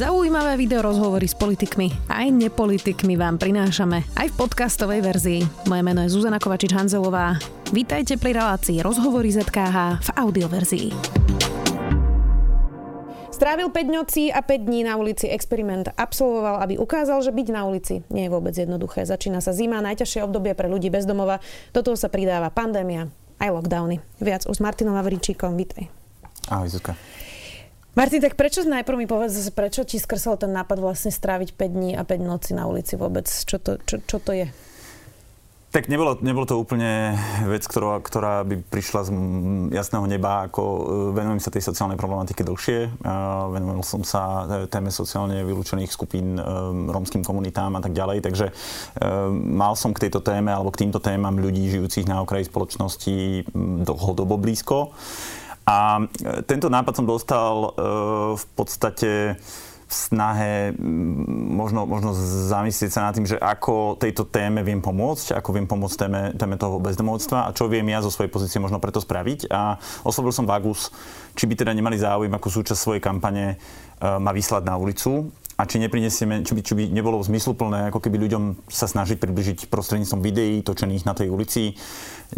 Zaujímavé video rozhovory s politikmi aj nepolitikmi vám prinášame aj v podcastovej verzii. Moje meno je Zuzana Kovačič-Hanzelová. Vítajte pri relácii Rozhovory ZKH v audioverzii. Strávil 5 nocí a 5 dní na ulici, experiment absolvoval, aby ukázal, že byť na ulici nie je vôbec jednoduché. Začína sa zima, najťažšie obdobie pre ľudí bez domova, do toho sa pridáva pandémia, aj lockdowny. Viac už s Martinom Avričíkom, vítaj. Ahoj, Zuzka. Martin, tak prečo najprv mi povedz, prečo ti skrsal ten nápad vlastne stráviť 5 dní a 5 noci na ulici vôbec? Čo to, čo, čo to je? Tak nebolo, nebolo to úplne vec, ktorá, ktorá by prišla z jasného neba, ako e, venujem sa tej sociálnej problematike dlhšie. Venoval som sa e, téme sociálne vylúčených skupín, e, rómskym komunitám a tak ďalej, takže mal som k tejto téme alebo k týmto témam ľudí žijúcich na okraji spoločnosti dlhodobo blízko. A tento nápad som dostal v podstate v snahe možno, možno zamyslieť sa nad tým, že ako tejto téme viem pomôcť, ako viem pomôcť téme, téme toho bezdomovstva a čo viem ja zo svojej pozície možno preto spraviť. A oslovil som Vagus, či by teda nemali záujem ako súčasť svojej kampane uh, ma vyslať na ulicu a či neprinesieme, či by, či by nebolo zmysluplné, ako keby ľuďom sa snažiť približiť prostredníctvom videí točených na tej ulici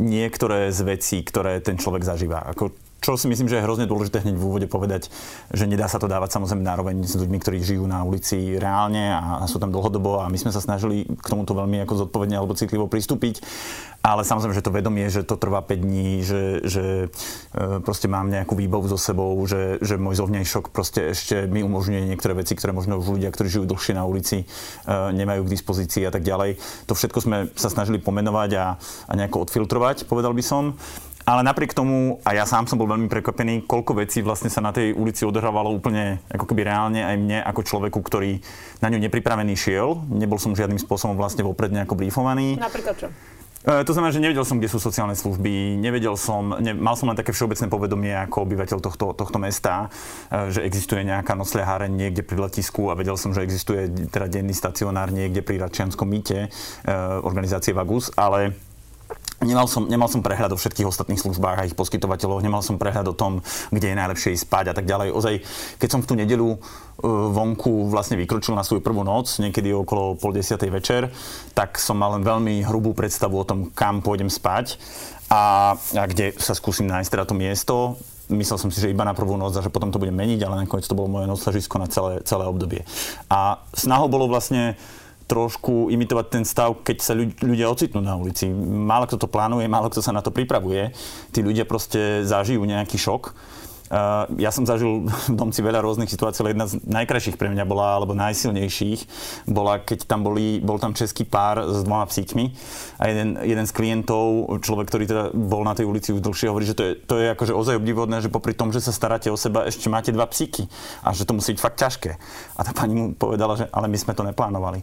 niektoré z vecí, ktoré ten človek zažíva. Ako čo si myslím, že je hrozne dôležité hneď v úvode povedať, že nedá sa to dávať samozrejme nároveň s ľuďmi, ktorí žijú na ulici reálne a sú tam dlhodobo a my sme sa snažili k tomuto veľmi ako zodpovedne alebo citlivo pristúpiť. Ale samozrejme, že to vedomie, že to trvá 5 dní, že, že e, proste mám nejakú výbavu so sebou, že, že môj zovňajšok proste ešte mi umožňuje niektoré veci, ktoré možno už ľudia, ktorí žijú dlhšie na ulici, e, nemajú k dispozícii a tak ďalej. To všetko sme sa snažili pomenovať a, a nejako odfiltrovať, povedal by som. Ale napriek tomu, a ja sám som bol veľmi prekvapený, koľko vecí vlastne sa na tej ulici odohrávalo úplne ako keby reálne aj mne ako človeku, ktorý na ňu nepripravený šiel. Nebol som žiadnym spôsobom vlastne vopred nejako blífovaný. Napríklad čo? E, to znamená, že nevedel som, kde sú sociálne služby, nevedel som, ne, mal som len také všeobecné povedomie ako obyvateľ tohto, tohto mesta, e, že existuje nejaká nocliaháreň niekde pri letisku a vedel som, že existuje teda denný stacionár niekde pri Radčianskom mýte e, organizácie Vagus, ale Nemal som, nemal som prehľad o všetkých ostatných službách a ich poskytovateľoch, nemal som prehľad o tom, kde je najlepšie ísť spať a tak ďalej. Ozaj, keď som v tú nedelu uh, vonku vlastne vykročil na svoju prvú noc, niekedy okolo pol desiatej večer, tak som mal len veľmi hrubú predstavu o tom, kam pôjdem spať a, a kde sa skúsim nájsť teda to miesto. Myslel som si, že iba na prvú noc a že potom to budem meniť, ale nakoniec to bolo moje nocležisko na celé, celé obdobie. A snahou bolo vlastne trošku imitovať ten stav, keď sa ľudia ocitnú na ulici. Málo kto to plánuje, málo kto sa na to pripravuje. Tí ľudia proste zažijú nejaký šok. Ja som zažil v domci veľa rôznych situácií, ale jedna z najkrajších pre mňa bola, alebo najsilnejších, bola, keď tam boli, bol tam český pár s dvoma psíkmi a jeden, jeden z klientov, človek, ktorý teda bol na tej ulici už dlhšie, hovorí, že to je, to je akože ozaj obdivodné, že popri tom, že sa staráte o seba, ešte máte dva psíky a že to musí byť fakt ťažké. A tá pani mu povedala, že ale my sme to neplánovali.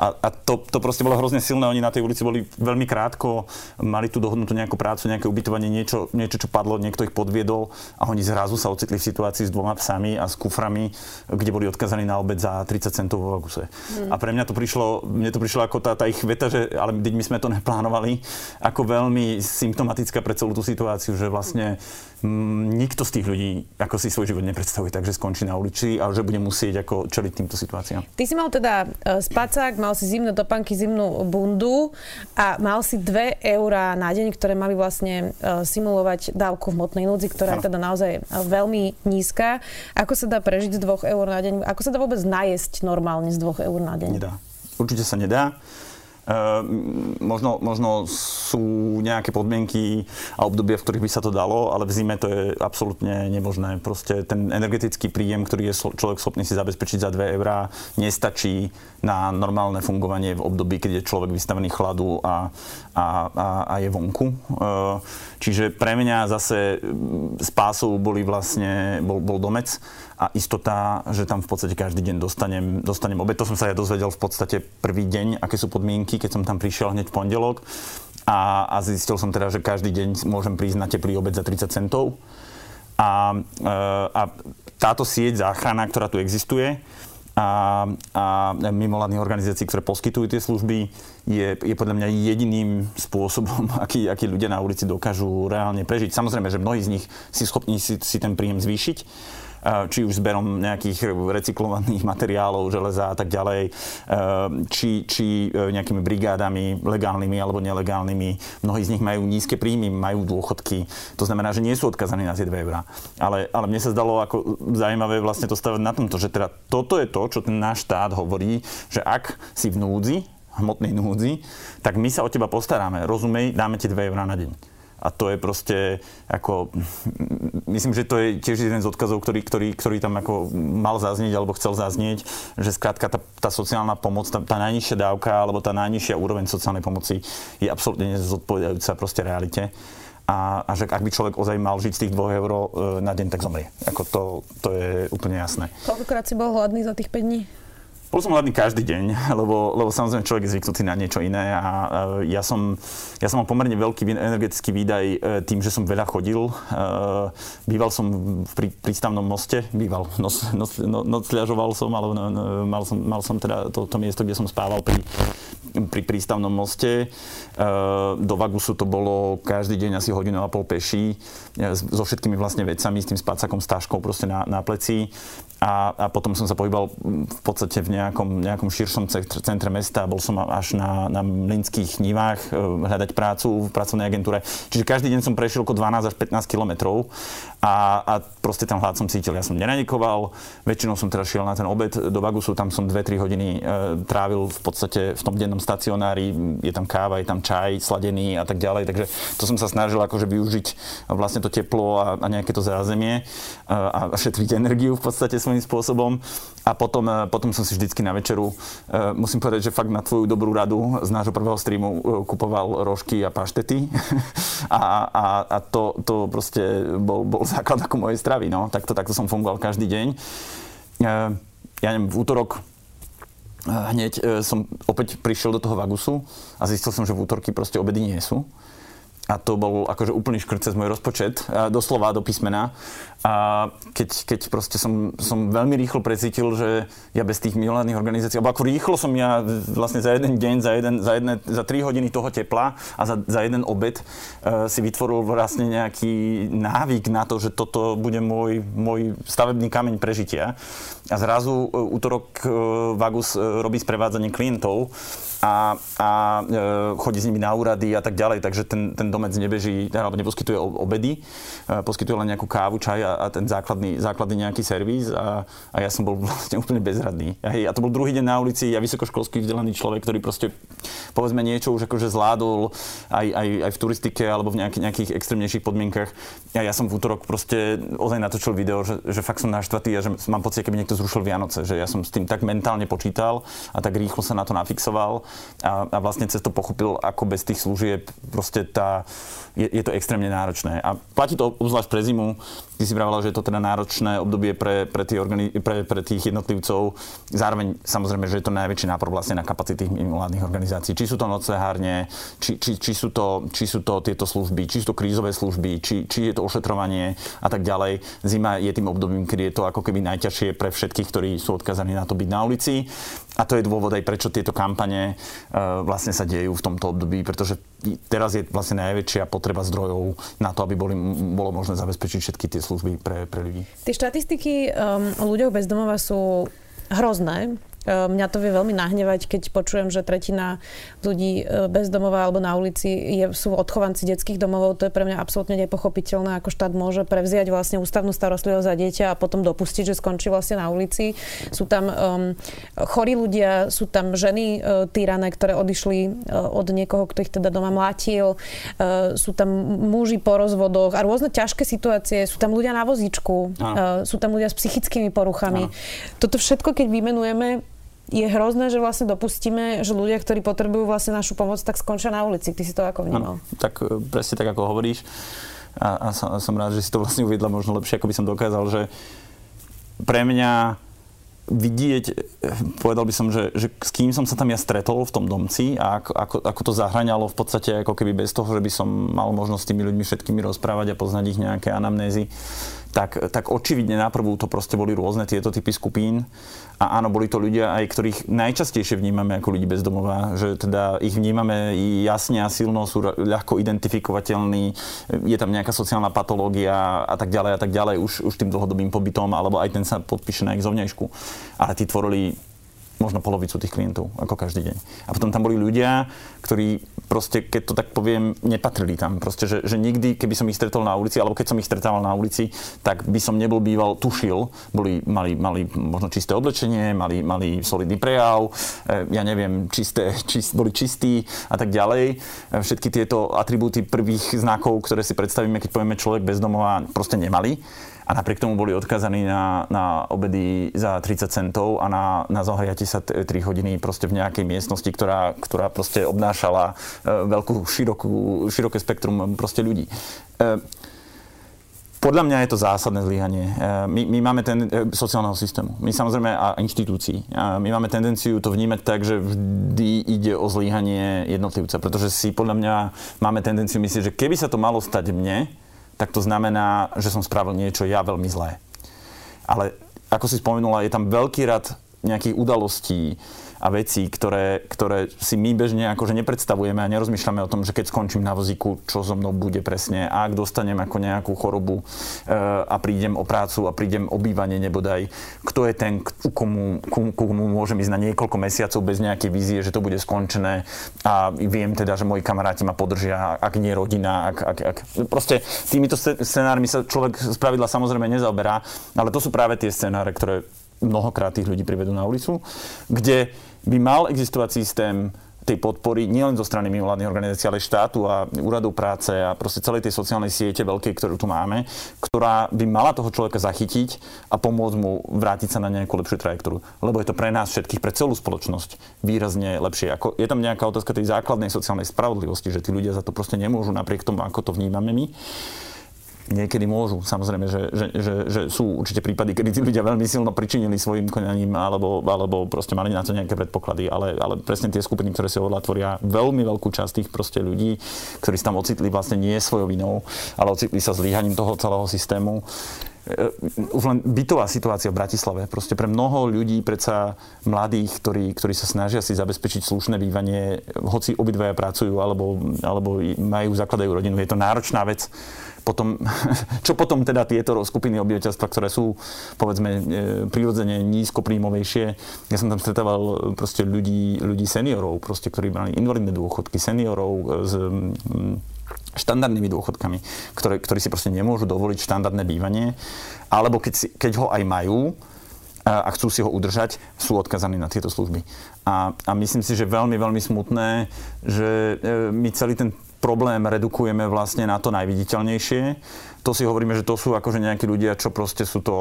A, a to, to proste bolo hrozne silné. Oni na tej ulici boli veľmi krátko, mali tu dohodnutú nejakú prácu, nejaké ubytovanie, niečo, niečo, čo padlo, niekto ich podviedol a oni zrazu sa ocitli v situácii s dvoma psami a s kuframi, kde boli odkazaní na obed za 30 centov vo Vaguse. Hmm. A pre mňa to prišlo, mne to prišlo ako tá, tá ich veta, že ale my sme to neplánovali, ako veľmi symptomatická pre celú tú situáciu, že vlastne mm, nikto z tých ľudí ako si svoj život nepredstavuje tak, že skončí na ulici, ale že bude musieť ako čeliť týmto situáciám. Ty si mal teda uh, spacák, mal si zimné topánky, zimnú bundu a mal si 2 eurá na deň, ktoré mali vlastne uh, simulovať dávku v hmotnej núdzi, ktorá je teda naozaj e, veľmi nízka. Ako sa dá prežiť z 2 eur na deň? Ako sa dá vôbec najesť normálne z 2 eur na deň? Nedá. Určite sa nedá. Ehm, možno, možno sú nejaké podmienky a obdobia, v ktorých by sa to dalo, ale v zime to je absolútne nemožné. Proste ten energetický príjem, ktorý je človek schopný si zabezpečiť za 2 eurá, nestačí na normálne fungovanie v období, keď je človek vystavený chladu a, a, a, a je vonku. Ehm, čiže pre mňa zase spásou boli vlastne, bol, bol domec a istota, že tam v podstate každý deň dostanem, dostanem obed. To som sa ja dozvedel v podstate prvý deň, aké sú podmienky, keď som tam prišiel hneď v pondelok. A, a zistil som teda, že každý deň môžem prísť na teplý obed za 30 centov. A, e, a táto sieť záchrana, ktorá tu existuje, a, a mimovládnych organizácií, ktoré poskytujú tie služby, je, je podľa mňa jediným spôsobom, aký, aký ľudia na ulici dokážu reálne prežiť. Samozrejme, že mnohí z nich si schopní si, si ten príjem zvýšiť, či už zberom nejakých recyklovaných materiálov, železa a tak ďalej, či, či nejakými brigádami, legálnymi alebo nelegálnymi. Mnohí z nich majú nízke príjmy, majú dôchodky. To znamená, že nie sú odkazaní na tie 2 eurá. Ale, ale mne sa zdalo ako zaujímavé vlastne to stavať na tomto, že teda toto je to, čo ten náš štát hovorí, že ak si v núdzi, hmotnej núdzi, tak my sa o teba postaráme. Rozumej, dáme ti 2 eurá na deň. A to je proste ako, myslím, že to je tiež jeden z odkazov, ktorý, ktorý, ktorý tam ako mal zaznieť alebo chcel zaznieť, že skrátka tá, tá sociálna pomoc, tá, tá najnižšia dávka alebo tá najnižšia úroveň sociálnej pomoci je absolútne nezodpovedajúca proste realite. A, a že ak by človek ozaj mal žiť z tých 2 eur e, na deň, tak zomrie. Ako to, to je úplne jasné. Koľkokrát si bol hladný za tých 5 dní? Bol som hladný každý deň, lebo, lebo samozrejme človek je zvyknutý na niečo iné a ja som, ja som mal pomerne veľký energetický výdaj e, tým, že som veľa chodil. E, býval som pri prístavnom moste, býval, noc, noc, no, nocľažoval som, ale no, no, mal som, mal som teda to, to miesto, kde som spával pri, pri prístavnom moste. E, do Vagusu to bolo každý deň asi hodinu a pol peší so všetkými vlastne vecami, s tým spácakom, s taškou proste na, na pleci a, a potom som sa pohybal v podstate v nejakom, nejakom širšom centre mesta. Bol som až na, na mlinských nivách e, hľadať prácu v pracovnej agentúre. Čiže každý deň som prešiel okolo 12 až 15 kilometrov a, a proste ten hlad som cítil. Ja som neranikoval, väčšinou som teda šiel na ten obed do Bagusu, tam som 2-3 hodiny e, trávil v podstate v tom dennom stacionári, je tam káva, je tam čaj sladený a tak ďalej, takže to som sa snažil akože využiť vlastne to teplo a, a nejaké to zázemie e, a, a šetriť energiu v podstate svojím spôsobom. A potom, e, potom som si vždycky na večeru, e, musím povedať, že fakt na tvoju dobrú radu z nášho prvého streamu kupoval rožky a paštety. a, a, a to, to proste bol, bol základ ako mojej stravy. No. Takto, takto som fungoval každý deň. E, ja neviem, v útorok e, hneď e, som opäť prišiel do toho Vagusu a zistil som, že v útorky proste obedy nie sú a to bol akože úplný škrt cez môj rozpočet, doslova do písmena. A keď, keď proste som, som veľmi rýchlo precítil, že ja bez tých mimovládnych organizácií, alebo ako rýchlo som ja vlastne za jeden deň, za, jeden, za, jedne, za tri hodiny toho tepla a za, za jeden obed uh, si vytvoril vlastne nejaký návyk na to, že toto bude môj, môj stavebný kameň prežitia. A zrazu uh, útorok uh, Vagus uh, robí sprevádzanie klientov a, a e, chodí s nimi na úrady a tak ďalej, takže ten, ten domec nebeží, alebo neposkytuje obedy, e, poskytuje len nejakú kávu, čaj a, a ten základný, základný nejaký servis a, a ja som bol vlastne úplne bezradný. Hej, a to bol druhý deň na ulici, ja vysokoškolský vzdelaný človek, ktorý proste povedzme niečo už akože zvládol aj, aj, aj v turistike alebo v nejaký, nejakých extrémnejších podmienkach. Ja, ja som v útorok proste ozaj natočil video, že, že fakt som naštvatý a že mám pocit, keby niekto zrušil Vianoce, že ja som s tým tak mentálne počítal a tak rýchlo sa na to nafixoval a, a vlastne cez to pochopil, ako bez tých služieb proste tá, je, je to extrémne náročné. A platí to obzvlášť pre zimu. Ty si pravila, že je to teda náročné obdobie pre, pre, tých, organi- pre, pre tých jednotlivcov. Zároveň samozrejme, že je to najväčší nápor vlastne na kapacity mimovládnych organizácií. Či sú to nocehárne, či, či, či, sú to, či sú to tieto služby, či sú to krízové služby, či, či je to ošetrovanie a tak ďalej. Zima je tým obdobím, kedy je to ako keby najťažšie pre všetkých, ktorí sú odkazaní na to byť na ulici. A to je dôvod aj prečo tieto kampane uh, vlastne sa dejú v tomto období, pretože teraz je vlastne najväčšia potreba zdrojov na to, aby boli, bolo možné zabezpečiť všetky tie služby pre, pre ľudí. Tie štatistiky um, o ľuďoch bez domova sú hrozné. E, mňa to vie veľmi nahnevať, keď počujem, že tretina ľudí e, bez domova alebo na ulici je, sú odchovanci detských domovov. To je pre mňa absolútne nepochopiteľné, ako štát môže prevziať vlastne ústavnú starostlivosť za dieťa a potom dopustiť, že skončí vlastne na ulici. Sú tam um, chorí ľudia, sú tam ženy uh, týrané, ktoré odišli uh, od niekoho, kto ich teda doma mlátil. Uh, sú tam muži po rozvodoch a rôzne ťažké situácie. Sú tam ľudia na vozíčku, uh, sú tam ľudia s psychickými poruchami. Ano. Toto všetko, keď vymenujeme, je hrozné, že vlastne dopustíme, že ľudia, ktorí potrebujú vlastne našu pomoc, tak skončia na ulici. Ty si to ako vnímal? No, tak e, presne tak, ako hovoríš. A, a som, som rád, že si to vlastne uviedla možno lepšie, ako by som dokázal, že pre mňa vidieť, e, povedal by som, že, že s kým som sa tam ja stretol v tom domci a ako, ako, ako to zahraňalo v podstate ako keby bez toho, že by som mal možnosť s tými ľuďmi všetkými rozprávať a poznať ich nejaké anamnézy tak, tak očividne na to proste boli rôzne tieto typy skupín. A áno, boli to ľudia aj, ktorých najčastejšie vnímame ako ľudí bezdomová, že teda ich vnímame jasne a silno, sú ľahko identifikovateľní, je tam nejaká sociálna patológia a tak ďalej a tak ďalej, už, už tým dlhodobým pobytom, alebo aj ten sa podpíše na ich zovňajšku. Ale tí tvorili možno polovicu tých klientov, ako každý deň. A potom tam boli ľudia, ktorí proste, keď to tak poviem, nepatrili tam. Proste, že, že nikdy, keby som ich stretol na ulici, alebo keď som ich stretával na ulici, tak by som nebol býval, tušil, boli, mali, mali možno čisté oblečenie, mali, mali solidný prejav, e, ja neviem, čisté, čist, boli čistí a tak ďalej. E, všetky tieto atribúty prvých znakov, ktoré si predstavíme, keď povieme človek bezdomová, proste nemali a napriek tomu boli odkazaní na, na obedy za 30 centov a na, na zohriate sa 3 hodiny proste v nejakej miestnosti, ktorá, ktorá proste obnášala e, veľkú, širokú, široké spektrum proste ľudí. E, podľa mňa je to zásadné zlyhanie. E, my, my máme ten sociálneho systému, my samozrejme a inštitúcií. My máme tendenciu to vnímať tak, že vždy ide o zlyhanie jednotlivca, pretože si podľa mňa máme tendenciu myslieť, že keby sa to malo stať mne, tak to znamená, že som spravil niečo ja veľmi zlé. Ale ako si spomenula, je tam veľký rad nejakých udalostí, a vecí, ktoré, ktoré si my bežne akože nepredstavujeme a nerozmýšľame o tom, že keď skončím na vozíku, čo so mnou bude presne a ak dostanem ako nejakú chorobu e, a prídem o prácu a prídem o bývanie nebodaj, kto je ten, ku komu, ku, komu môžem ísť na niekoľko mesiacov bez nejakej vízie, že to bude skončené a viem teda, že moji kamaráti ma podržia, ak nie rodina, ak, ak, ak. Proste týmito scenármi sa človek z pravidla samozrejme nezaoberá, ale to sú práve tie scenáre, ktoré mnohokrát tých ľudí privedú na ulicu, kde by mal existovať systém tej podpory nielen zo strany mimovládnych organizácií, ale štátu a úradov práce a proste celej tej sociálnej siete veľkej, ktorú tu máme, ktorá by mala toho človeka zachytiť a pomôcť mu vrátiť sa na nejakú lepšiu trajektóru. Lebo je to pre nás všetkých, pre celú spoločnosť výrazne lepšie. Ako, je tam nejaká otázka tej základnej sociálnej spravodlivosti, že tí ľudia za to proste nemôžu napriek tomu, ako to vnímame my niekedy môžu. Samozrejme, že, že, že, že sú určite prípady, kedy tí ľudia veľmi silno pričinili svojim konaním alebo, alebo proste mali na to nejaké predpoklady, ale, ale presne tie skupiny, ktoré si oveľa tvoria veľmi veľkú časť tých proste ľudí, ktorí sa tam ocitli vlastne nie svojou vinou, ale ocitli sa zlíhaním toho celého systému e, už len bytová situácia v Bratislave. Proste pre mnoho ľudí, predsa mladých, ktorí, ktorí sa snažia si zabezpečiť slušné bývanie, hoci obidvaja pracujú alebo, alebo majú, zakladajú rodinu, je to náročná vec potom, čo potom teda tieto skupiny obyvateľstva, ktoré sú povedzme e, prirodzene nízkopríjmovejšie. Ja som tam stretával e, proste ľudí, ľudí seniorov, proste, ktorí mali invalidné dôchodky, seniorov e, s štandardnými dôchodkami, ktoré, ktorí si proste nemôžu dovoliť štandardné bývanie, alebo keď, si, keď ho aj majú, a chcú si ho udržať, sú odkazaní na tieto služby. A, a myslím si, že veľmi, veľmi smutné, že my celý ten problém redukujeme vlastne na to najviditeľnejšie to si hovoríme, že to sú akože nejakí ľudia, čo proste sú to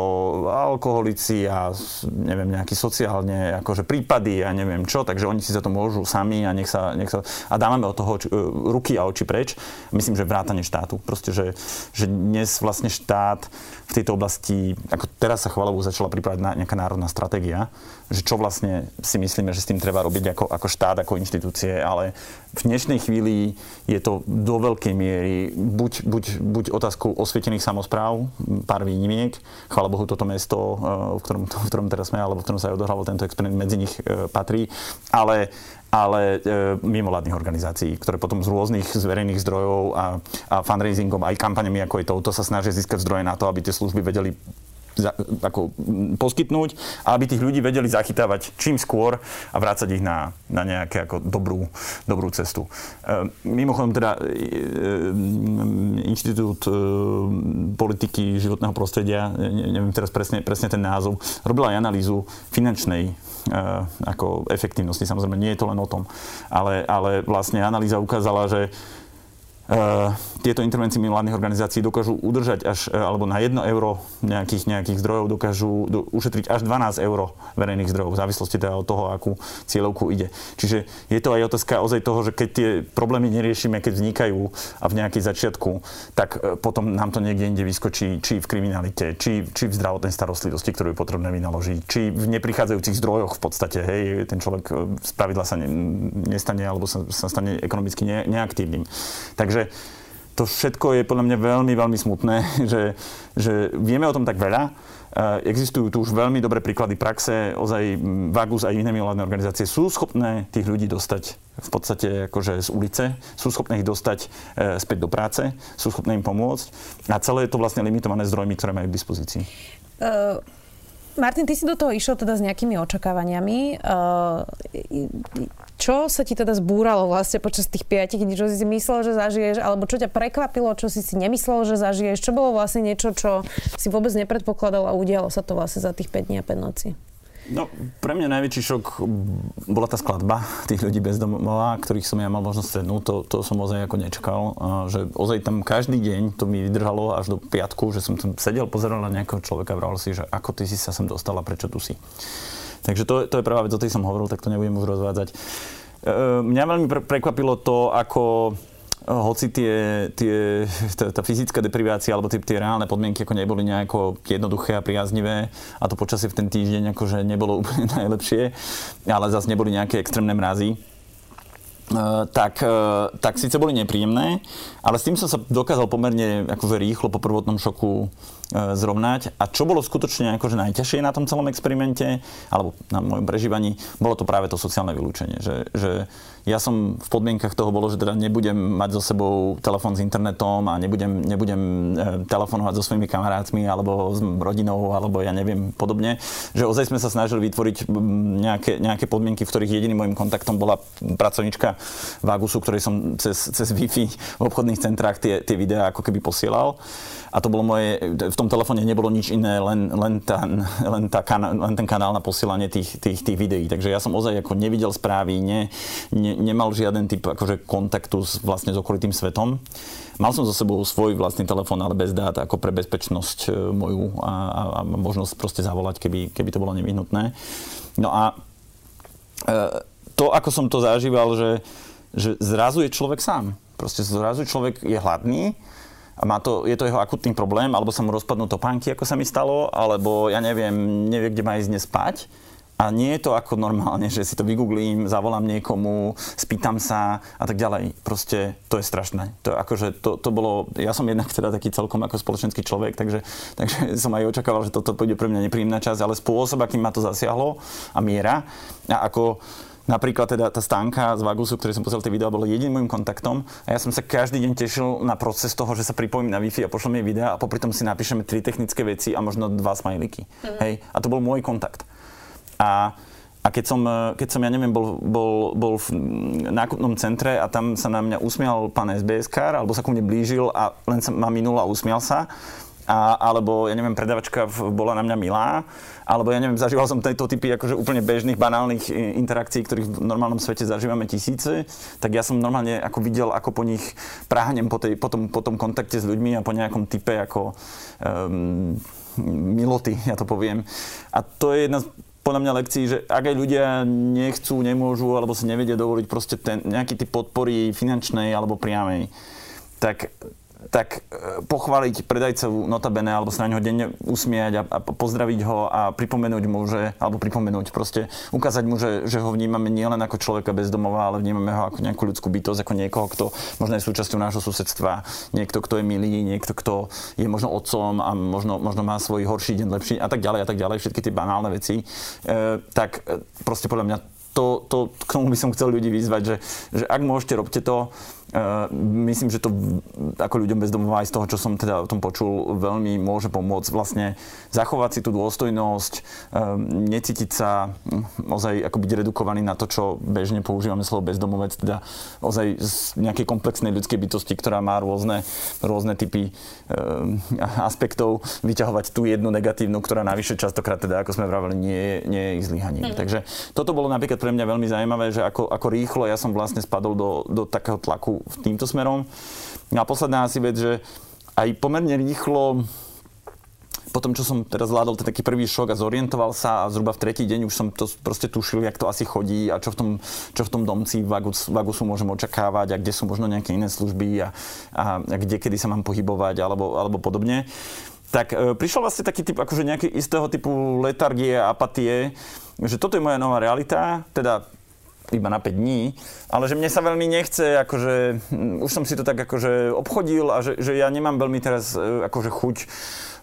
alkoholici a neviem, nejakí sociálne akože prípady a neviem čo, takže oni si za to môžu sami a nech sa, nech sa a dávame od toho či, e, ruky a oči preč. Myslím, že vrátanie štátu. Proste, že, že dnes vlastne štát v tejto oblasti, ako teraz sa chváľovo začala pripravať na, nejaká národná stratégia, že čo vlastne si myslíme, že s tým treba robiť ako, ako štát, ako inštitúcie, ale v dnešnej chvíli je to do veľkej miery buď, buď, buď otázkou osvietených samozpráv, pár výnimiek. Chvála Bohu, toto mesto, eh, v ktorom, v ktorom teraz sme, alebo v ktorom sa aj odohral tento experiment, medzi nich eh, patrí. Ale ale e, mimovládnych organizácií, ktoré potom z rôznych z verejných zdrojov a, a fundraisingom, aj kampaniami ako je to, to sa snažia získať zdroje na to, aby tie služby vedeli za, ako poskytnť a aby tých ľudí vedeli zachytávať čím skôr a vrácať ich na, na nejaké dobrú, dobrú cestu. E, mimochodom teda e, Inštitút e, politiky životného prostredia, ne, neviem teraz presne, presne ten názov, robil aj analýzu finančnej e, ako efektívnosti. Samozrejme, nie je to len o tom. Ale, ale vlastne analýza ukázala, že tieto intervencie mimovládnych organizácií dokážu udržať až, uh, alebo na 1 euro nejakých, nejakých zdrojov dokážu do, ušetriť až 12 eur verejných zdrojov, v závislosti teda od toho, akú cieľovku ide. Čiže je to aj otázka ozaj toho, že keď tie problémy neriešime, keď vznikajú a v nejakej začiatku, tak uh, potom nám to niekde inde vyskočí, či v kriminalite, či, či v zdravotnej starostlivosti, ktorú je potrebné vynaložiť, či v neprichádzajúcich zdrojoch v podstate, hej, ten človek z pravidla sa ne, nestane alebo sa, sa stane ekonomicky ne, neaktívnym. Takže Takže to všetko je podľa mňa veľmi, veľmi smutné, že, že vieme o tom tak veľa, Existujú tu už veľmi dobré príklady praxe, ozaj Vagus a iné mimovládne organizácie sú schopné tých ľudí dostať v podstate akože z ulice, sú schopné ich dostať e, späť do práce, sú schopné im pomôcť. A celé je to vlastne limitované zdrojmi, ktoré majú k dispozícii. Uh... Martin, ty si do toho išiel teda s nejakými očakávaniami. Čo sa ti teda zbúralo vlastne počas tých 5 dní? Čo si si myslel, že zažiješ? Alebo čo ťa prekvapilo, čo si si nemyslel, že zažiješ? Čo bolo vlastne niečo, čo si vôbec nepredpokladal a udialo sa to vlastne za tých 5 dní a 5 noci? No, pre mňa najväčší šok bola tá skladba tých ľudí bez domova, ktorých som ja mal možnosť stretnúť. To, to som ozaj ako nečakal. Že ozaj tam každý deň to mi vydržalo až do piatku, že som tam sedel, pozeral na nejakého človeka vral si, že ako ty si sa sem dostal a prečo tu si. Takže to, to je prvá vec, o tej som hovoril, tak to nebudem už rozvádzať. E, mňa veľmi prekvapilo to, ako hoci tie, tie, tá, tá fyzická deprivácia alebo tie, tie reálne podmienky ako neboli nejako jednoduché a priaznivé a to počasie v ten týždeň akože nebolo úplne najlepšie, ale zase neboli nejaké extrémne mrazy, Uh, tak, uh, tak síce boli nepríjemné, ale s tým som sa dokázal pomerne akože rýchlo po prvotnom šoku E, zrovnať. A čo bolo skutočne akože najťažšie na tom celom experimente, alebo na mojom prežívaní, bolo to práve to sociálne vylúčenie. Že, že ja som v podmienkach toho bolo, že teda nebudem mať so sebou telefón s internetom a nebudem, nebudem e, telefonovať so svojimi kamarátmi alebo s rodinou, alebo ja neviem podobne. Že ozaj sme sa snažili vytvoriť nejaké, nejaké podmienky, v ktorých jediným môjim kontaktom bola pracovnička Vagusu, ktorej som cez, cez Wi-Fi v obchodných centrách tie, tie videá ako keby posielal a to bolo moje, v tom telefóne nebolo nič iné, len, len, tá, len, tá len ten kanál na posielanie tých, tých, tých videí. Takže ja som ozaj ako nevidel správy, ne, ne, nemal žiaden typ akože kontaktu s, vlastne s okolitým svetom. Mal som so sebou svoj vlastný telefón, ale bez dát, ako pre bezpečnosť e, moju a, a, a možnosť proste zavolať, keby, keby to bolo nevyhnutné. No a e, to, ako som to zažíval, že, že zrazu je človek sám. Proste zrazu človek je hladný, a má to, je to jeho akutný problém, alebo sa mu rozpadnú topánky, ako sa mi stalo, alebo ja neviem, nevie, kde má ísť dnes spať. A nie je to ako normálne, že si to vygooglím, zavolám niekomu, spýtam sa a tak ďalej. Proste to je strašné. To, akože, to, to bolo, ja som jednak teda taký celkom ako spoločenský človek, takže, takže som aj očakával, že toto bude pre mňa nepríjemná časť, ale spôsob, akým ma to zasiahlo a miera a ako Napríklad teda tá stánka z Vagusu, ktorý som pozrel tie videá, bol jediným môjim kontaktom a ja som sa každý deň tešil na proces toho, že sa pripojím na Wi-Fi a pošlem jej videa a popri tom si napíšeme tri technické veci a možno dva smajliky. Mm-hmm. Hej? A to bol môj kontakt. A a keď som, keď som, ja neviem, bol, bol, bol v nákupnom centre a tam sa na mňa usmial pán SBS alebo sa ku mne blížil a len sa ma minul a usmial sa, a, alebo, ja neviem, predavačka bola na mňa milá, alebo ja neviem, zažíval som tieto typy akože úplne bežných, banálnych interakcií, ktorých v normálnom svete zažívame tisíce, tak ja som normálne ako videl, ako po nich práhnem po, tej, po, tom, po tom kontakte s ľuďmi a po nejakom type ako um, miloty, ja to poviem. A to je jedna z podľa mňa lekcií, že ak aj ľudia nechcú, nemôžu alebo si nevedia dovoliť proste ten, nejaký typ podpory finančnej alebo priamej, tak tak e, pochváliť predajcov notabene alebo sa na neho denne usmiať a, a pozdraviť ho a pripomenúť mu, že, alebo pripomenúť proste, ukázať mu, že, že ho vnímame nielen ako človeka bez domova, ale vnímame ho ako nejakú ľudskú bytosť, ako niekoho, kto možno je súčasťou nášho susedstva, niekto, kto je milý, niekto, kto je možno otcom a možno, možno má svoj horší deň lepší a tak ďalej a tak ďalej, všetky tie banálne veci, e, tak e, proste podľa mňa to, to, k tomu by som chcel ľudí vyzvať, že, že ak môžete, robte to, myslím, že to ako ľuďom bez domova aj z toho, čo som teda o tom počul, veľmi môže pomôcť vlastne zachovať si tú dôstojnosť, uh, necítiť sa hm, ozaj ako byť redukovaný na to, čo bežne používame slovo bezdomovec, teda ozaj z nejakej komplexnej ľudskej bytosti, ktorá má rôzne, rôzne typy uh, aspektov, vyťahovať tú jednu negatívnu, ktorá navyše častokrát teda, ako sme vraveli, nie, nie je ich zlyhaním. Mm. Takže toto bolo napríklad pre mňa veľmi zaujímavé, že ako, ako rýchlo ja som vlastne spadol do, do takého tlaku týmto smerom. No a posledná asi vec, že aj pomerne rýchlo po tom, čo som teraz zvládol ten taký prvý šok a zorientoval sa a zhruba v tretí deň už som to proste tušil, jak to asi chodí a čo v tom, čo v tom domci v Vagusu môžem očakávať a kde sú možno nejaké iné služby a, a, a kde, kedy sa mám pohybovať alebo, alebo podobne. Tak e, prišiel vlastne taký typ akože nejaký istého typu letargie apatie, že toto je moja nová realita, teda iba na 5 dní, ale že mne sa veľmi nechce, akože hm, už som si to tak akože obchodil a že, že ja nemám veľmi teraz e, akože chuť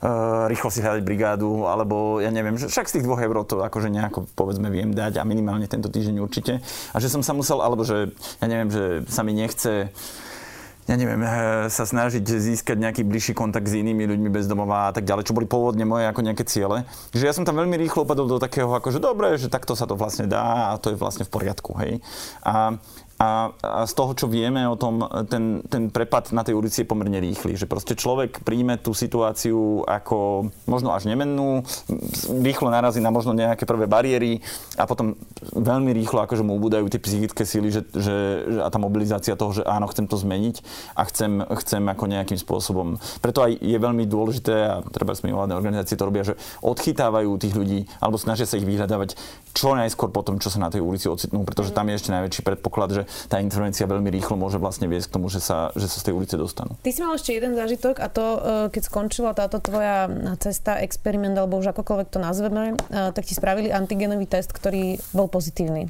uh, rýchlo si hľadať brigádu, alebo ja neviem, že však z tých dvoch eur to akože nejako povedzme viem dať a minimálne tento týždeň určite. A že som sa musel, alebo že ja neviem, že sa mi nechce ja neviem, eh, sa snažiť získať nejaký bližší kontakt s inými ľuďmi bez domova a tak ďalej, čo boli pôvodne moje ako nejaké ciele. Že ja som tam veľmi rýchlo upadol do takého, ako že dobre, že takto sa to vlastne dá a to je vlastne v poriadku, hej. A a, a z toho, čo vieme o tom, ten, ten prepad na tej ulici je pomerne rýchly. Že proste človek príjme tú situáciu ako možno až nemennú, rýchlo narazí na možno nejaké prvé bariéry a potom veľmi rýchlo akože mu ubúdajú tie psychické síly že, že, a tá mobilizácia toho, že áno, chcem to zmeniť a chcem, chcem ako nejakým spôsobom. Preto aj je veľmi dôležité, a treba sme mimovládne organizácie to robia, že odchytávajú tých ľudí alebo snažia sa ich vyhľadávať čo najskôr po tom, čo sa na tej ulici ocitnú, pretože tam je ešte najväčší predpoklad, že tá intervencia veľmi rýchlo môže vlastne viesť k tomu, že sa, že sa z tej ulice dostanú. Ty si mal ešte jeden zážitok a to, e, keď skončila táto tvoja cesta, experiment, alebo už akokoľvek to nazveme, e, tak ti spravili antigenový test, ktorý bol pozitívny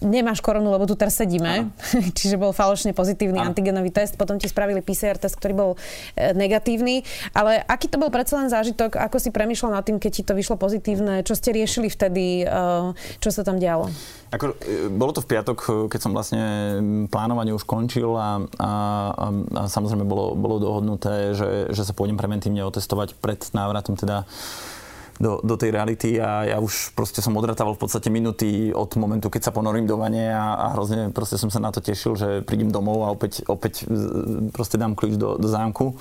nemáš koronu, lebo tu teraz sedíme, čiže bol falošne pozitívny Aha. antigenový test, potom ti spravili PCR test, ktorý bol e, negatívny, ale aký to bol predsa len zážitok, ako si premyšľal nad tým, keď ti to vyšlo pozitívne, čo ste riešili vtedy, e, čo sa tam dialo? Ako, e, bolo to v piatok, e, keď som vlastne plánovanie už končil a, a, a, a samozrejme bolo, bolo dohodnuté, že, že sa pôjdem preventívne otestovať pred návratom teda do, do tej reality a ja už proste som odratával v podstate minúty od momentu, keď sa ponorím do vane a, a hrozne proste som sa na to tešil, že prídem domov a opäť, opäť proste dám kľúč do, do zámku.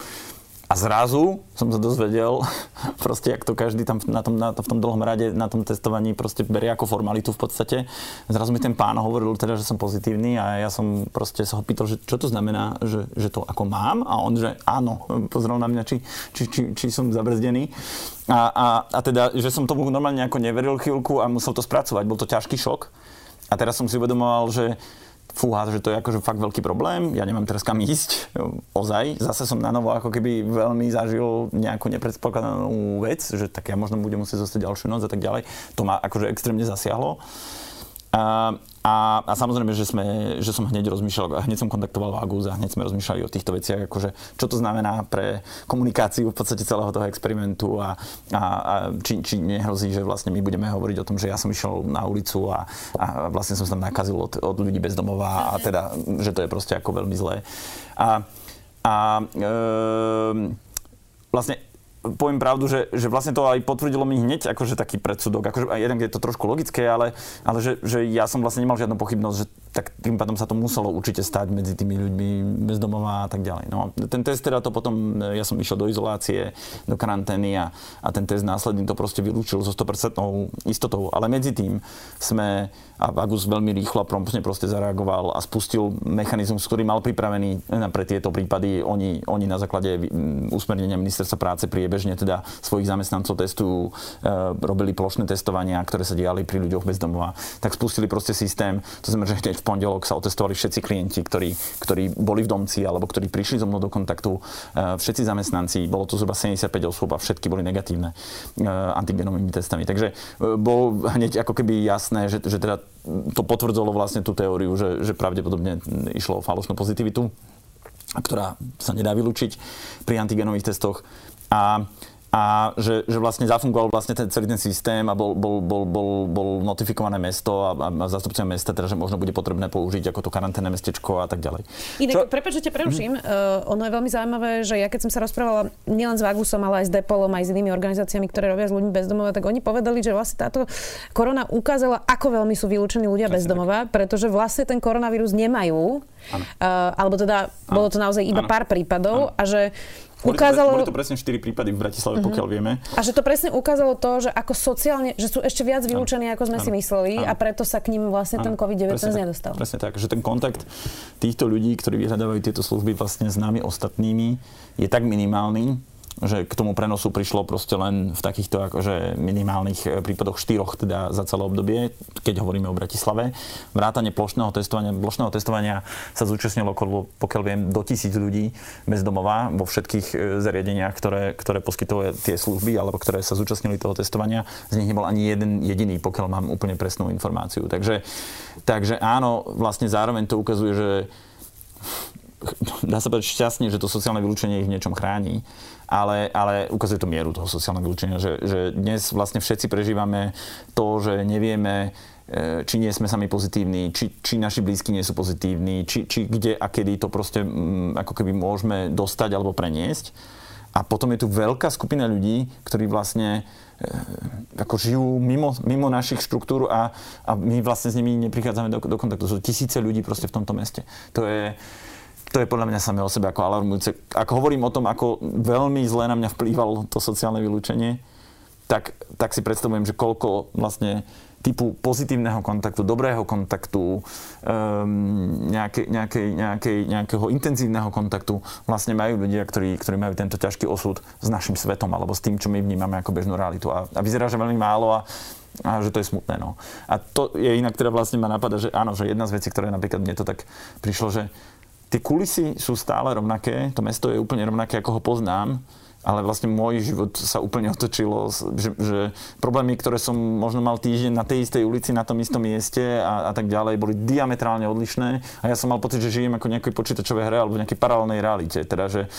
A zrazu som sa dozvedel, proste, jak to každý tam na tom, na, v tom dlhom rade, na tom testovaní proste berie ako formalitu v podstate. Zrazu mi ten pán hovoril teda, že som pozitívny a ja som proste sa ho pýtal, že čo to znamená, že, že to ako mám a on, že áno, pozrel na mňa, či, či, či, či som zabrzdený. A, a, a teda, že som tomu normálne ako neveril chvíľku a musel to spracovať. Bol to ťažký šok. A teraz som si uvedomoval, že fúha, že to je akože fakt veľký problém, ja nemám teraz kam ísť, ozaj. Zase som na novo ako keby veľmi zažil nejakú nepredpokladanú vec, že tak ja možno budem musieť zostať ďalšiu noc a tak ďalej. To ma akože extrémne zasiahlo. A, a, a samozrejme, že, sme, že som hneď rozmýšľal, hneď som kontaktoval Vagus a hneď sme rozmýšľali o týchto veciach, akože čo to znamená pre komunikáciu v podstate celého toho experimentu a, a, a či, či nehrozí, že vlastne my budeme hovoriť o tom, že ja som išiel na ulicu a, a vlastne som sa tam nakazil od, od ľudí bez domova a teda, že to je proste ako veľmi zlé. A, a e, vlastne poviem pravdu, že, že vlastne to aj potvrdilo mi hneď akože taký predsudok. Akože, jeden je to trošku logické, ale, ale že, že ja som vlastne nemal žiadnu pochybnosť, že tak tým pádom sa to muselo určite stať medzi tými ľuďmi bez domova a tak ďalej. No, ten test teda to potom, ja som išiel do izolácie, do karantény a, a ten test následný to proste vylúčil so 100% istotou. Ale medzi tým sme, a Agus veľmi rýchlo a promptne proste zareagoval a spustil mechanizmus, ktorý mal pripravený pre tieto prípady. Oni, oni na základe usmernenia ministerstva práce priebežne teda svojich zamestnancov testujú, e, robili plošné testovania, ktoré sa diali pri ľuďoch bez domova. Tak spustili proste systém, to znamená, že v pondelok sa otestovali všetci klienti, ktorí, ktorí boli v domci alebo ktorí prišli so mnou do kontaktu. E, všetci zamestnanci, bolo to zhruba 75 osôb a všetky boli negatívne e, antigenovými testami. Takže e, bol hneď ako keby jasné, že, že teda to potvrdzolo vlastne tú teóriu, že, že pravdepodobne išlo o falošnú pozitivitu, ktorá sa nedá vylúčiť pri antigenových testoch. A a že, že vlastne zafungoval vlastne ten, celý ten systém a bol, bol, bol, bol, bol notifikované mesto a, a zastupcovia mesta, teda, že možno bude potrebné použiť ako to karanténne mestečko a tak ďalej. Inak, Čo... prepáč, že ťa preruším. Mm-hmm. Uh, ono je veľmi zaujímavé, že ja keď som sa rozprávala nielen s Vagusom, ale aj s Depolom, aj s inými organizáciami, ktoré robia s ľuďmi bezdomova, tak oni povedali, že vlastne táto korona ukázala, ako veľmi sú vylúčení ľudia Presne bezdomova, tak. pretože vlastne ten koronavírus nemajú. Uh, alebo teda ano. bolo to naozaj iba ano. pár prípadov ano. a že boli ukázalo... Boli to presne 4 prípady v Bratislave, uh-huh. pokiaľ vieme. A že to presne ukázalo to, že ako sociálne, že sú ešte viac vylúčení, ako sme ano. si mysleli ano. a preto sa k ním vlastne ano. ten COVID-19 presne nedostal. Tak, presne tak, že ten kontakt týchto ľudí, ktorí vyhľadávajú tieto služby vlastne s nami ostatnými, je tak minimálny, že k tomu prenosu prišlo proste len v takýchto akože minimálnych eh, prípadoch štyroch teda za celé obdobie, keď hovoríme o Bratislave. Vrátanie plošného testovania, plošného testovania sa zúčastnilo okolo, pokiaľ viem, do tisíc ľudí bez domova vo všetkých eh, zariadeniach, ktoré, ktoré poskytovali tie služby alebo ktoré sa zúčastnili toho testovania. Z nich nebol ani jeden jediný, pokiaľ mám úplne presnú informáciu. Takže, takže áno, vlastne zároveň to ukazuje, že dá sa povedať šťastne, že to sociálne vylúčenie ich niečom chráni, ale, ale ukazuje to mieru toho sociálneho vylúčenia, že, že dnes vlastne všetci prežívame to, že nevieme, e, či nie sme sami pozitívni, či, či naši blízky nie sú pozitívni, či, či kde a kedy to proste mm, ako keby môžeme dostať alebo preniesť. A potom je tu veľká skupina ľudí, ktorí vlastne e, ako žijú mimo, mimo našich štruktúr a, a my vlastne s nimi neprichádzame do, do kontaktu. Sú tisíce ľudí proste v tomto meste. To je, to je podľa mňa samé o sebe ako alarmujúce. Ako hovorím o tom, ako veľmi zle na mňa vplývalo to sociálne vylúčenie, tak, tak si predstavujem, že koľko vlastne typu pozitívneho kontaktu, dobrého kontaktu, um, nejakej, nejakej, nejakej, nejakého intenzívneho kontaktu vlastne majú ľudia, ktorí, ktorí majú tento ťažký osud s našim svetom alebo s tým, čo my vnímame ako bežnú realitu. A, a vyzerá, že veľmi málo a, a že to je smutné. No. A to je inak, ktorá vlastne ma napadá, že áno, že jedna z vecí, ktoré napríklad mne to tak prišlo, že tie kulisy sú stále rovnaké, to mesto je úplne rovnaké, ako ho poznám, ale vlastne môj život sa úplne otočilo, že, že problémy, ktoré som možno mal týždeň na tej istej ulici, na tom istom mieste a, a tak ďalej, boli diametrálne odlišné a ja som mal pocit, že žijem ako nejakej počítačovej hre alebo v nejakej paralelnej realite. Teda, že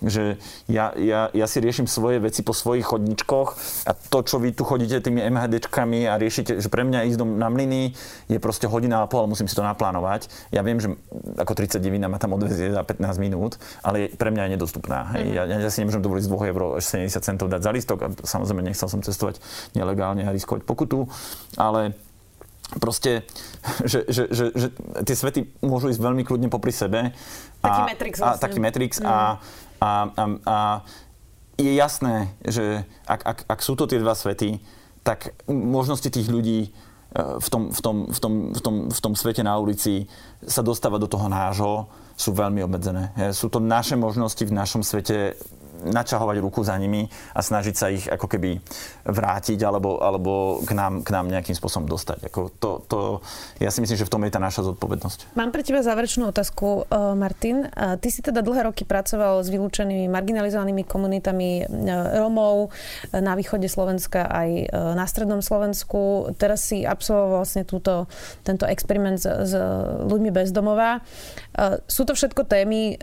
že ja, ja, ja si riešim svoje veci po svojich chodničkoch a to, čo vy tu chodíte tými MHDčkami a riešite, že pre mňa ísť na mlyny je proste hodina a pol, musím si to naplánovať. Ja viem, že ako 39 ma tam odvezie za 15 minút, ale pre mňa je nedostupná. Hej. Ja, ja si nemôžem dovoliť z 2 eur až 70 centov dať za listok a samozrejme nechcel som cestovať nelegálne a riskovať pokutu, ale proste, že, že, že, že tie svety môžu ísť veľmi kľudne popri sebe. A, taký Matrix vlastne. A, taký Matrix mm. a, a, a, a je jasné, že ak, ak, ak sú to tie dva svety, tak možnosti tých ľudí e, v tom, v, tom, v, tom, v, tom, v tom svete na ulici sa dostávať do toho nášho sú veľmi obmedzené. Sú to naše možnosti v našom svete načahovať ruku za nimi a snažiť sa ich ako keby vrátiť alebo, alebo k, nám, k nám nejakým spôsobom dostať. Ako to, to, ja si myslím, že v tom je tá naša zodpovednosť. Mám pre teba záverečnú otázku, uh, Martin. Uh, ty si teda dlhé roky pracoval s vylúčenými marginalizovanými komunitami uh, Romov na východe Slovenska aj na strednom Slovensku. Teraz si absolvoval vlastne túto, tento experiment s, s ľuďmi bezdomová. Sú to všetko témy,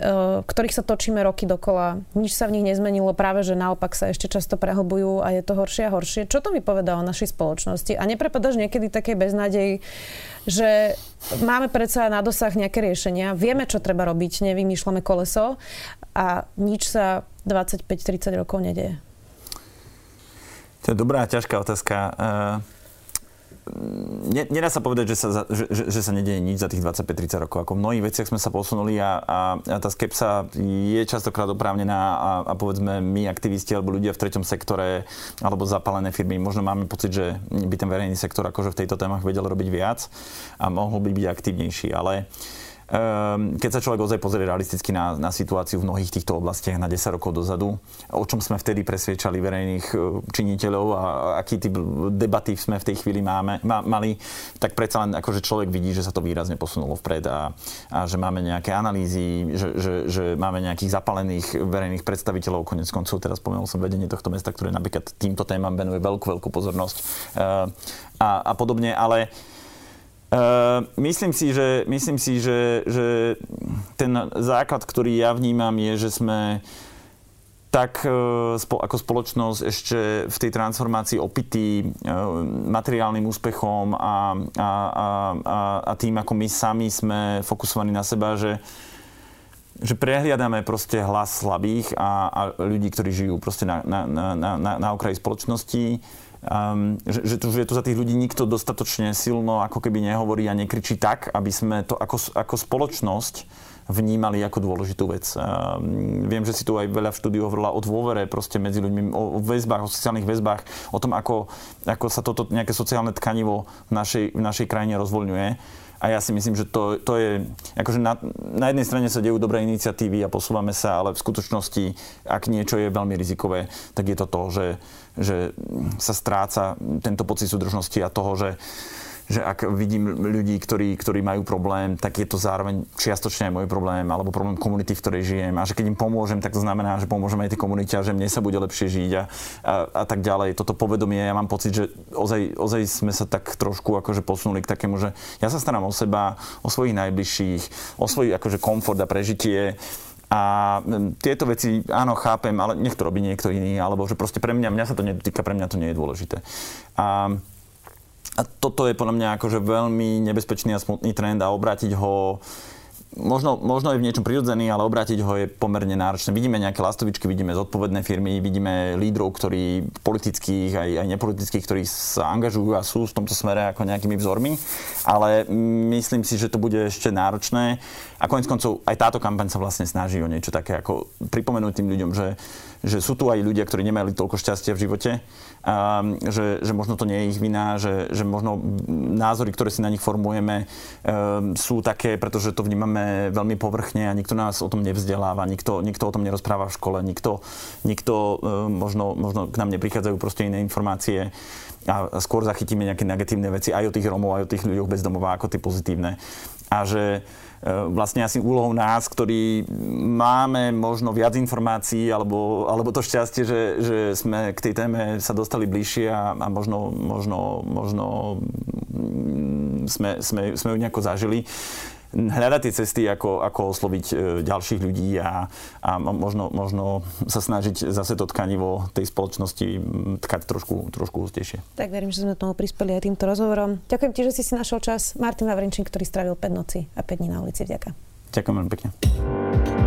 ktorých sa točíme roky dokola. Nič sa v nich nezmenilo, práve že naopak sa ešte často prehlbujú a je to horšie a horšie. Čo to vypovedá o našej spoločnosti? A neprepadaš niekedy také beznádej, že máme predsa na dosah nejaké riešenia, vieme, čo treba robiť, nevymýšľame koleso a nič sa 25-30 rokov nedeje? To je dobrá, ťažká otázka. Uh nedá sa povedať, že sa, že, že, že sa nedieje nič za tých 25-30 rokov. Ako v mnohých veciach sme sa posunuli a, a, a tá skepsa je častokrát oprávnená a, a povedzme my aktivisti alebo ľudia v treťom sektore alebo zapálené firmy, možno máme pocit, že by ten verejný sektor akože v tejto témach vedel robiť viac a mohol by byť aktívnejší. Ale keď sa človek ozaj pozrie realisticky na, na situáciu v mnohých týchto oblastiach na 10 rokov dozadu, o čom sme vtedy presviečali verejných e, činiteľov a aký typ debaty sme v tej chvíli máme, ma, mali, tak predsa len akože človek vidí, že sa to výrazne posunulo vpred a, a že máme nejaké analýzy, že, že, že máme nejakých zapalených verejných predstaviteľov, konec koncov teraz spomenul som vedenie tohto mesta, ktoré napríklad týmto témam venuje veľkú, veľkú pozornosť. Ehm, a, a podobne, ale myslím si, že, myslím si že, že ten základ, ktorý ja vnímam, je, že sme tak uh, spo, ako spoločnosť ešte v tej transformácii opití uh, materiálnym úspechom a, a, a, a, a tým, ako my sami sme fokusovaní na seba, že, že prehliadame proste hlas slabých a, a ľudí, ktorí žijú proste na, na, na, na, na okraji spoločnosti um, že, že, tu, že tu za tých ľudí nikto dostatočne silno ako keby nehovorí a nekričí tak, aby sme to ako, ako spoločnosť vnímali ako dôležitú vec. Viem, že si tu aj veľa v štúdiu hovorila o dôvere proste medzi ľuďmi, o väzbách, o sociálnych väzbách, o tom, ako, ako sa toto nejaké sociálne tkanivo v našej, v našej krajine rozvoľňuje. A ja si myslím, že to, to je, akože na, na jednej strane sa dejú dobré iniciatívy a posúvame sa, ale v skutočnosti, ak niečo je veľmi rizikové, tak je to to, že, že sa stráca tento pocit súdržnosti a toho, že že ak vidím ľudí, ktorí, ktorí majú problém, tak je to zároveň čiastočne aj môj problém, alebo problém komunity, v ktorej žijem. A že keď im pomôžem, tak to znamená, že pomôžem aj tej komunite a že mne sa bude lepšie žiť a, a, a tak ďalej. Toto povedomie, ja mám pocit, že ozaj, ozaj sme sa tak trošku akože posunuli k takému, že ja sa starám o seba, o svojich najbližších, o svoj akože komfort a prežitie. A tieto veci, áno, chápem, ale nech to robí niekto iný, alebo že proste pre mňa, mňa sa to netýka, pre mňa to nie je dôležité. A a toto je podľa mňa akože veľmi nebezpečný a smutný trend a obrátiť ho možno, možno je v niečom prirodzený, ale obrátiť ho je pomerne náročné. Vidíme nejaké lastovičky, vidíme zodpovedné firmy, vidíme lídrov, ktorí politických aj, aj nepolitických, ktorí sa angažujú a sú v tomto smere ako nejakými vzormi, ale myslím si, že to bude ešte náročné. A konec koncov aj táto kampaň sa vlastne snaží o niečo také, ako pripomenúť tým ľuďom, že, že sú tu aj ľudia, ktorí nemali toľko šťastia v živote um, že, že možno to nie je ich vina, že, že možno názory, ktoré si na nich formujeme, um, sú také, pretože to vnímame veľmi povrchne a nikto nás o tom nevzdeláva, nikto, nikto o tom nerozpráva v škole, nikto, nikto um, možno, možno k nám neprichádzajú proste iné informácie a skôr zachytíme nejaké negatívne veci aj o tých Romov, aj o tých ľuďoch bezdomová, ako tie pozitívne. A že E, vlastne asi úlohou nás, ktorí máme možno viac informácií alebo, alebo to šťastie, že, že sme k tej téme sa dostali bližšie a, a možno, možno, možno mm, sme, sme, sme ju nejako zažili hľadať tie cesty, ako, ako osloviť e, ďalších ľudí a, a možno, možno sa snažiť zase to tkanivo tej spoločnosti tkať trošku, trošku hustejšie. Tak verím, že sme tomu prispeli aj týmto rozhovorom. Ďakujem ti, že si si našiel čas. Martin Vavrinčík, ktorý strávil 5 noci a 5 dní na ulici. Vďaka. Ďakujem veľmi pekne.